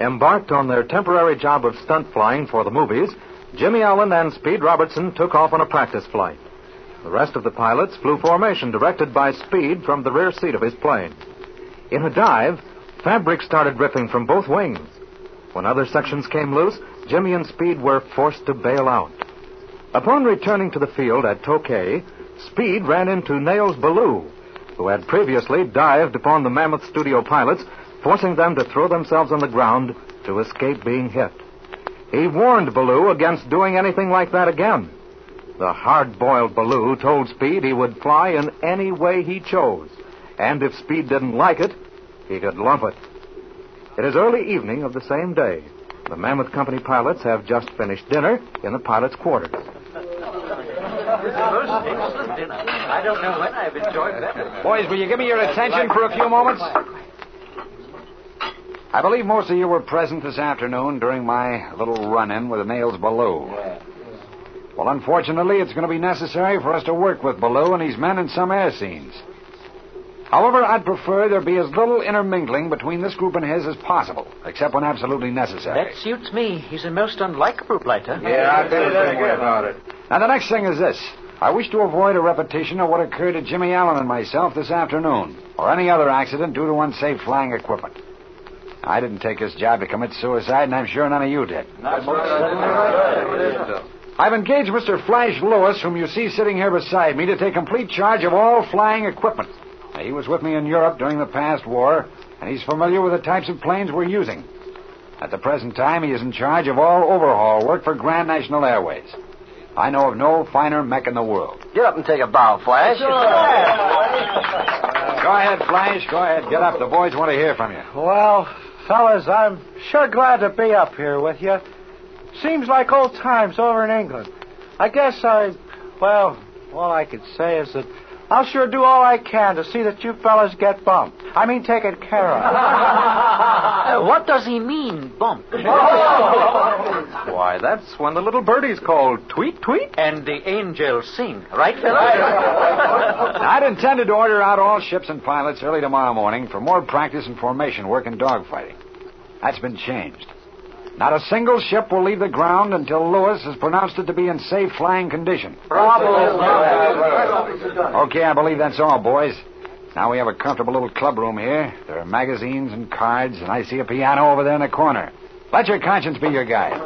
Embarked on their temporary job of stunt flying for the movies, Jimmy Allen and Speed Robertson took off on a practice flight. The rest of the pilots flew formation directed by Speed from the rear seat of his plane. In a dive, fabric started ripping from both wings. When other sections came loose, Jimmy and Speed were forced to bail out. Upon returning to the field at Tokay, Speed ran into Nails Ballou, who had previously dived upon the Mammoth Studio pilots forcing them to throw themselves on the ground to escape being hit. He warned Ballou against doing anything like that again. The hard-boiled Ballou told Speed he would fly in any way he chose, and if Speed didn't like it, he could lump it. It is early evening of the same day. The Mammoth Company pilots have just finished dinner in the pilots' quarters. I don't know when I've enjoyed that. Boys, will you give me your attention for a few moments? I believe most of you were present this afternoon during my little run in with the Nails Ballou. Well, unfortunately, it's going to be necessary for us to work with Ballou and his men in some air scenes. However, I'd prefer there be as little intermingling between this group and his as possible, except when absolutely necessary. That suits me. He's a most unlikable blighter. Yeah, I think pretty good about it. Now, the next thing is this. I wish to avoid a repetition of what occurred to Jimmy Allen and myself this afternoon, or any other accident due to unsafe flying equipment. I didn't take this job to commit suicide, and I'm sure none of you did. I've engaged Mr. Flash Lewis, whom you see sitting here beside me, to take complete charge of all flying equipment. He was with me in Europe during the past war, and he's familiar with the types of planes we're using. At the present time, he is in charge of all overhaul work for Grand National Airways. I know of no finer mech in the world. Get up and take a bow, Flash. Go ahead, Flash. Go ahead. Get up. The boys want to hear from you. Well, fellas, I'm sure glad to be up here with you. Seems like old times over in England. I guess I, well, all I could say is that I'll sure do all I can to see that you fellas get bumped. I mean, taken care of. Uh, what does he mean, bumped? Why, that's when the little birdies call tweet, tweet. And the angels sing, right, fellas? I'd intended to order out all ships and pilots early tomorrow morning for more practice and formation work in dogfighting. That's been changed. Not a single ship will leave the ground until Lewis has pronounced it to be in safe flying condition. Okay, I believe that's all, boys. Now we have a comfortable little club room here. There are magazines and cards, and I see a piano over there in the corner. Let your conscience be your guide.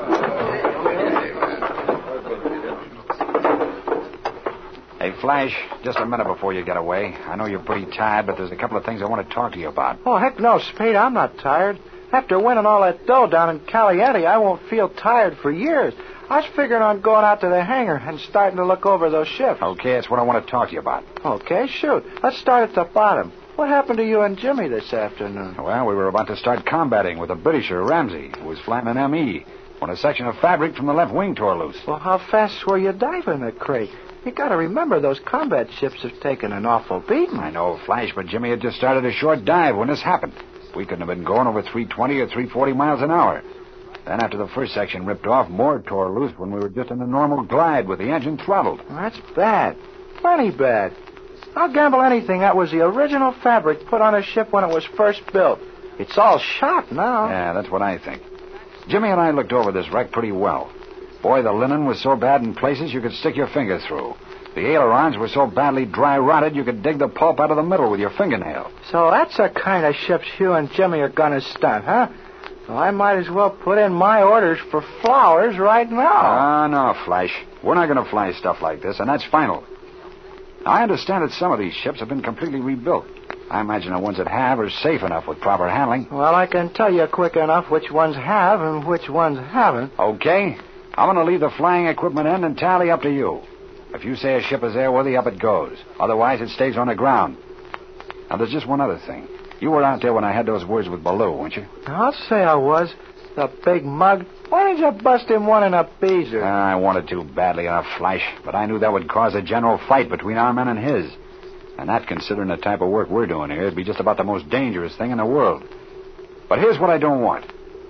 Hey, Flash, just a minute before you get away. I know you're pretty tired, but there's a couple of things I want to talk to you about. Oh, heck no, Spade. I'm not tired. After winning all that dough down in Caliente, I won't feel tired for years. I was figuring on going out to the hangar and starting to look over those ships. Okay, that's what I want to talk to you about. Okay, shoot. Let's start at the bottom. What happened to you and Jimmy this afternoon? Well, we were about to start combating with a Britisher, Ramsey, who was flying an ME, when a section of fabric from the left wing tore loose. Well, how fast were you diving the crate? You gotta remember those combat ships have taken an awful beating. I know, Flash, but Jimmy had just started a short dive when this happened. We couldn't have been going over 320 or 340 miles an hour. Then, after the first section ripped off, more tore loose when we were just in a normal glide with the engine throttled. Well, that's bad. Plenty bad. I'll gamble anything that was the original fabric put on a ship when it was first built. It's all shot now. Yeah, that's what I think. Jimmy and I looked over this wreck pretty well. Boy, the linen was so bad in places you could stick your finger through. The ailerons were so badly dry rotted you could dig the pulp out of the middle with your fingernail. So that's the kind of ships you and Jimmy are gonna stunt, huh? Well, I might as well put in my orders for flowers right now. Ah, no, Flash. We're not going to fly stuff like this, and that's final. I understand that some of these ships have been completely rebuilt. I imagine the ones that have are safe enough with proper handling. Well, I can tell you quick enough which ones have and which ones haven't. Okay. I'm going to leave the flying equipment in and tally up to you. If you say a ship is airworthy, up it goes. Otherwise, it stays on the ground. Now, there's just one other thing. You were out there when I had those words with Ballou, weren't you? I'll say I was. The big mug. Why didn't you bust him one in a beezer? Ah, I wanted to badly enough, Flash, but I knew that would cause a general fight between our men and his. And that, considering the type of work we're doing here, would be just about the most dangerous thing in the world. But here's what I don't want.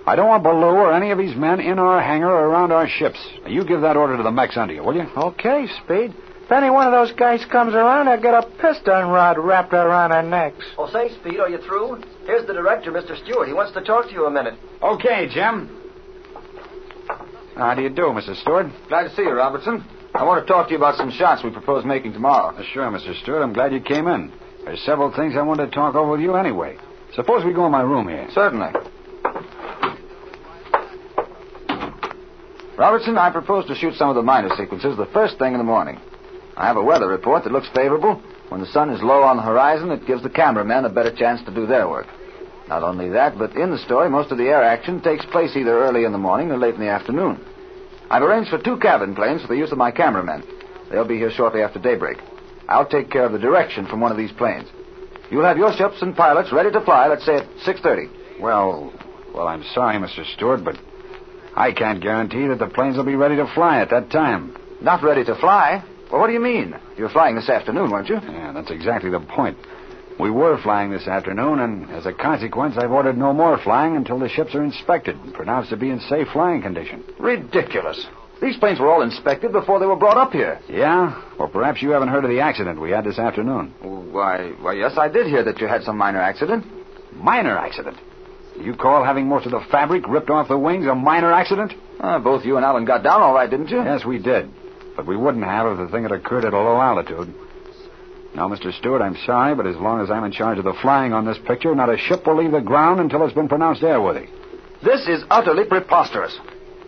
I don't want Ballou or any of his men in our hangar or around our ships. You give that order to the mechs under you, will you? Okay, Speed. If any one of those guys comes around, I'll get a piston rod wrapped around their necks. Oh, say, Speed, are you through? Here's the director, Mr. Stewart. He wants to talk to you a minute. Okay, Jim. How do you do, Mr. Stewart? Glad to see you, Robertson. I want to talk to you about some shots we propose making tomorrow. Uh, sure, Mr. Stewart. I'm glad you came in. There's several things I wanted to talk over with you anyway. Suppose we go in my room here. Certainly. Robertson, I propose to shoot some of the minor sequences the first thing in the morning. I have a weather report that looks favorable. When the sun is low on the horizon, it gives the cameramen a better chance to do their work. Not only that, but in the story, most of the air action takes place either early in the morning or late in the afternoon. I've arranged for two cabin planes for the use of my cameramen. They'll be here shortly after daybreak. I'll take care of the direction from one of these planes. You'll have your ships and pilots ready to fly, let's say at 6.30. Well, well, I'm sorry, Mr. Stewart, but I can't guarantee that the planes will be ready to fly at that time. Not ready to fly? Well, what do you mean? You were flying this afternoon, weren't you? Yeah, that's exactly the point. We were flying this afternoon, and as a consequence, I've ordered no more flying until the ships are inspected and pronounced to be in safe flying condition. Ridiculous. These planes were all inspected before they were brought up here. Yeah? Well, perhaps you haven't heard of the accident we had this afternoon. Why, why, yes, I did hear that you had some minor accident. Minor accident? You call having most of the fabric ripped off the wings a minor accident? Uh, both you and Allen got down all right, didn't you? Yes, we did. But we wouldn't have if the thing had occurred at a low altitude. Now, Mr. Stewart, I'm sorry, but as long as I'm in charge of the flying on this picture, not a ship will leave the ground until it's been pronounced airworthy. This is utterly preposterous.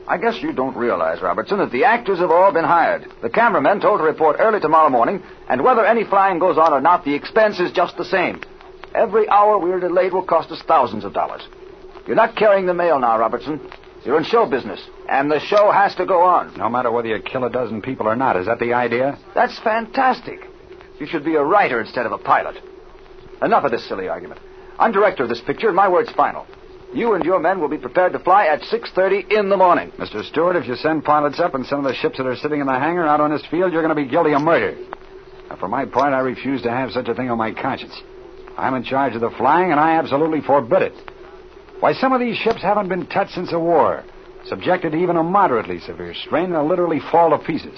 I guess you don't realize, Robertson, that the actors have all been hired. The cameramen told to report early tomorrow morning, and whether any flying goes on or not, the expense is just the same. Every hour we're delayed will cost us thousands of dollars. You're not carrying the mail now, Robertson. You're in show business, and the show has to go on. No matter whether you kill a dozen people or not, is that the idea? That's fantastic. You should be a writer instead of a pilot. Enough of this silly argument. I'm director of this picture, and my word's final. You and your men will be prepared to fly at 6.30 in the morning. Mr. Stewart, if you send pilots up and some of the ships that are sitting in the hangar out on this field, you're going to be guilty of murder. Now, for my part, I refuse to have such a thing on my conscience. I'm in charge of the flying, and I absolutely forbid it. Why, some of these ships haven't been touched since the war. Subjected to even a moderately severe strain, they'll literally fall to pieces.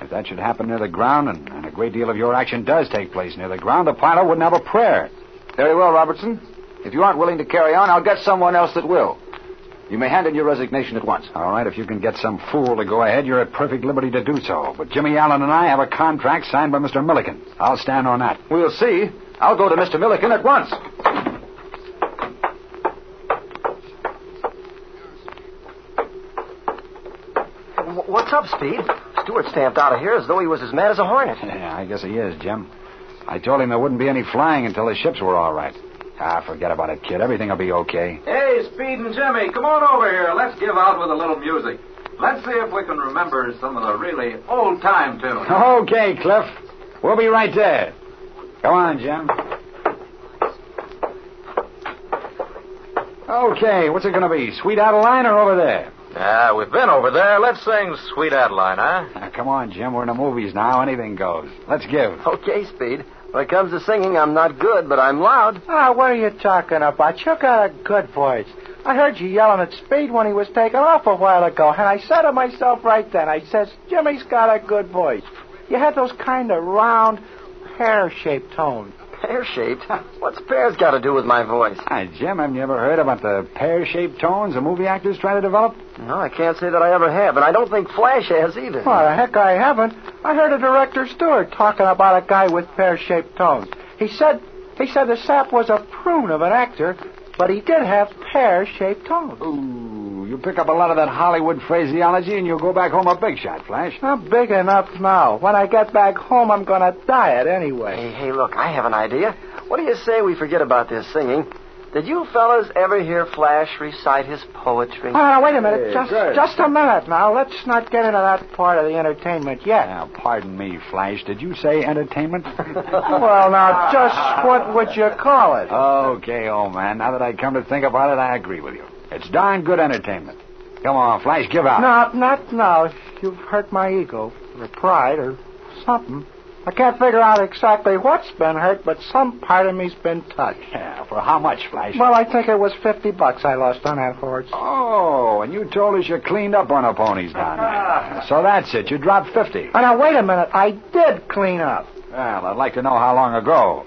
If that should happen near the ground, and, and a great deal of your action does take place near the ground, the pilot wouldn't have a prayer. Very well, Robertson. If you aren't willing to carry on, I'll get someone else that will. You may hand in your resignation at once. All right, if you can get some fool to go ahead, you're at perfect liberty to do so. But Jimmy Allen and I have a contract signed by Mr. Milliken. I'll stand on that. We'll see. I'll go to Mr. Milliken at once. What's up, Speed? Stewart stamped out of here as though he was as mad as a hornet. Yeah, I guess he is, Jim. I told him there wouldn't be any flying until the ships were all right. Ah, forget about it, kid. Everything will be okay. Hey, Speed and Jimmy, come on over here. Let's give out with a little music. Let's see if we can remember some of the really old time tunes. Okay, Cliff. We'll be right there. Come on, Jim. Okay, what's it going to be? Sweet Adeline or over there? Ah, we've been over there. Let's sing Sweet Adeline, huh? Now, come on, Jim. We're in the movies now. Anything goes. Let's give. Okay, Speed. When it comes to singing, I'm not good, but I'm loud. Ah, what are you talking about? You got a good voice. I heard you yelling at Speed when he was taking off a while ago, and I said to myself right then, I says, Jimmy's got a good voice. You had those kind of round, pear-shaped tones. Pear-shaped? What's pears got to do with my voice? Hi, Jim. Haven't you ever heard about the pear-shaped tones the movie actors try to develop? No, I can't say that I ever have, and I don't think Flash has either. Well, the heck I haven't. I heard a director Stewart talking about a guy with pear-shaped tones. He said he said the sap was a prune of an actor, but he did have pear-shaped tones. Ooh, you pick up a lot of that Hollywood phraseology and you'll go back home a big shot, Flash. I'm big enough now. When I get back home, I'm going to diet anyway. Hey, hey, look, I have an idea. What do you say we forget about this singing? Did you fellas ever hear Flash recite his poetry? Oh, now, wait a minute. Hey, just, good. just a minute now. Let's not get into that part of the entertainment yet. Now, pardon me, Flash. Did you say entertainment? well, now, just what would you call it? okay, old man. Now that I come to think about it, I agree with you. It's darn good entertainment. Come on, Flash, give out. Not, not now. You've hurt my ego, or pride, or something. I can't figure out exactly what's been hurt, but some part of me's been touched. Yeah, for how much, Flash? Well, I think it was 50 bucks I lost on that horse. Oh, and you told us you cleaned up on the ponies down there. so that's it. You dropped 50. Oh, now, wait a minute. I did clean up. Well, I'd like to know how long ago.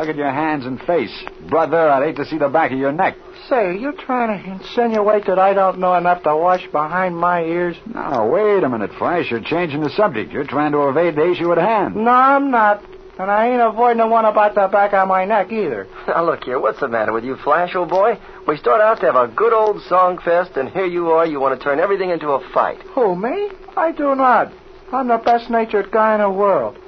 Look at your hands and face. Brother, I'd hate to see the back of your neck. Say, you're trying to insinuate that I don't know enough to wash behind my ears? Now, wait a minute, Flash. You're changing the subject. You're trying to evade the issue at hand. No, I'm not. And I ain't avoiding the one about the back of my neck either. Now, look here. What's the matter with you, Flash, old boy? We start out to have a good old song fest, and here you are. You want to turn everything into a fight. Who, me? I do not. I'm the best natured guy in the world.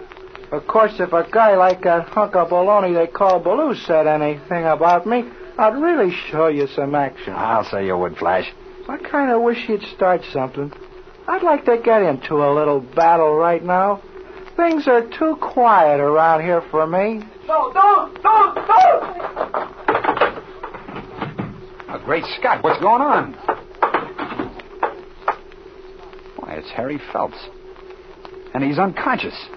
Of course, if a guy like that hunk of baloney they call Ballou said anything about me, I'd really show you some action. I'll say you would, Flash. I kind of wish you'd start something. I'd like to get into a little battle right now. Things are too quiet around here for me. No, don't, don't, don't! Oh, great Scott, what's going on? Why, it's Harry Phelps. And he's unconscious.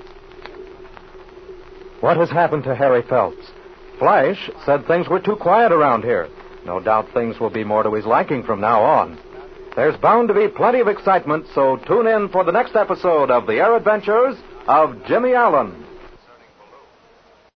What has happened to Harry Phelps? Flash said things were too quiet around here. No doubt things will be more to his liking from now on. There's bound to be plenty of excitement, so tune in for the next episode of The Air Adventures of Jimmy Allen.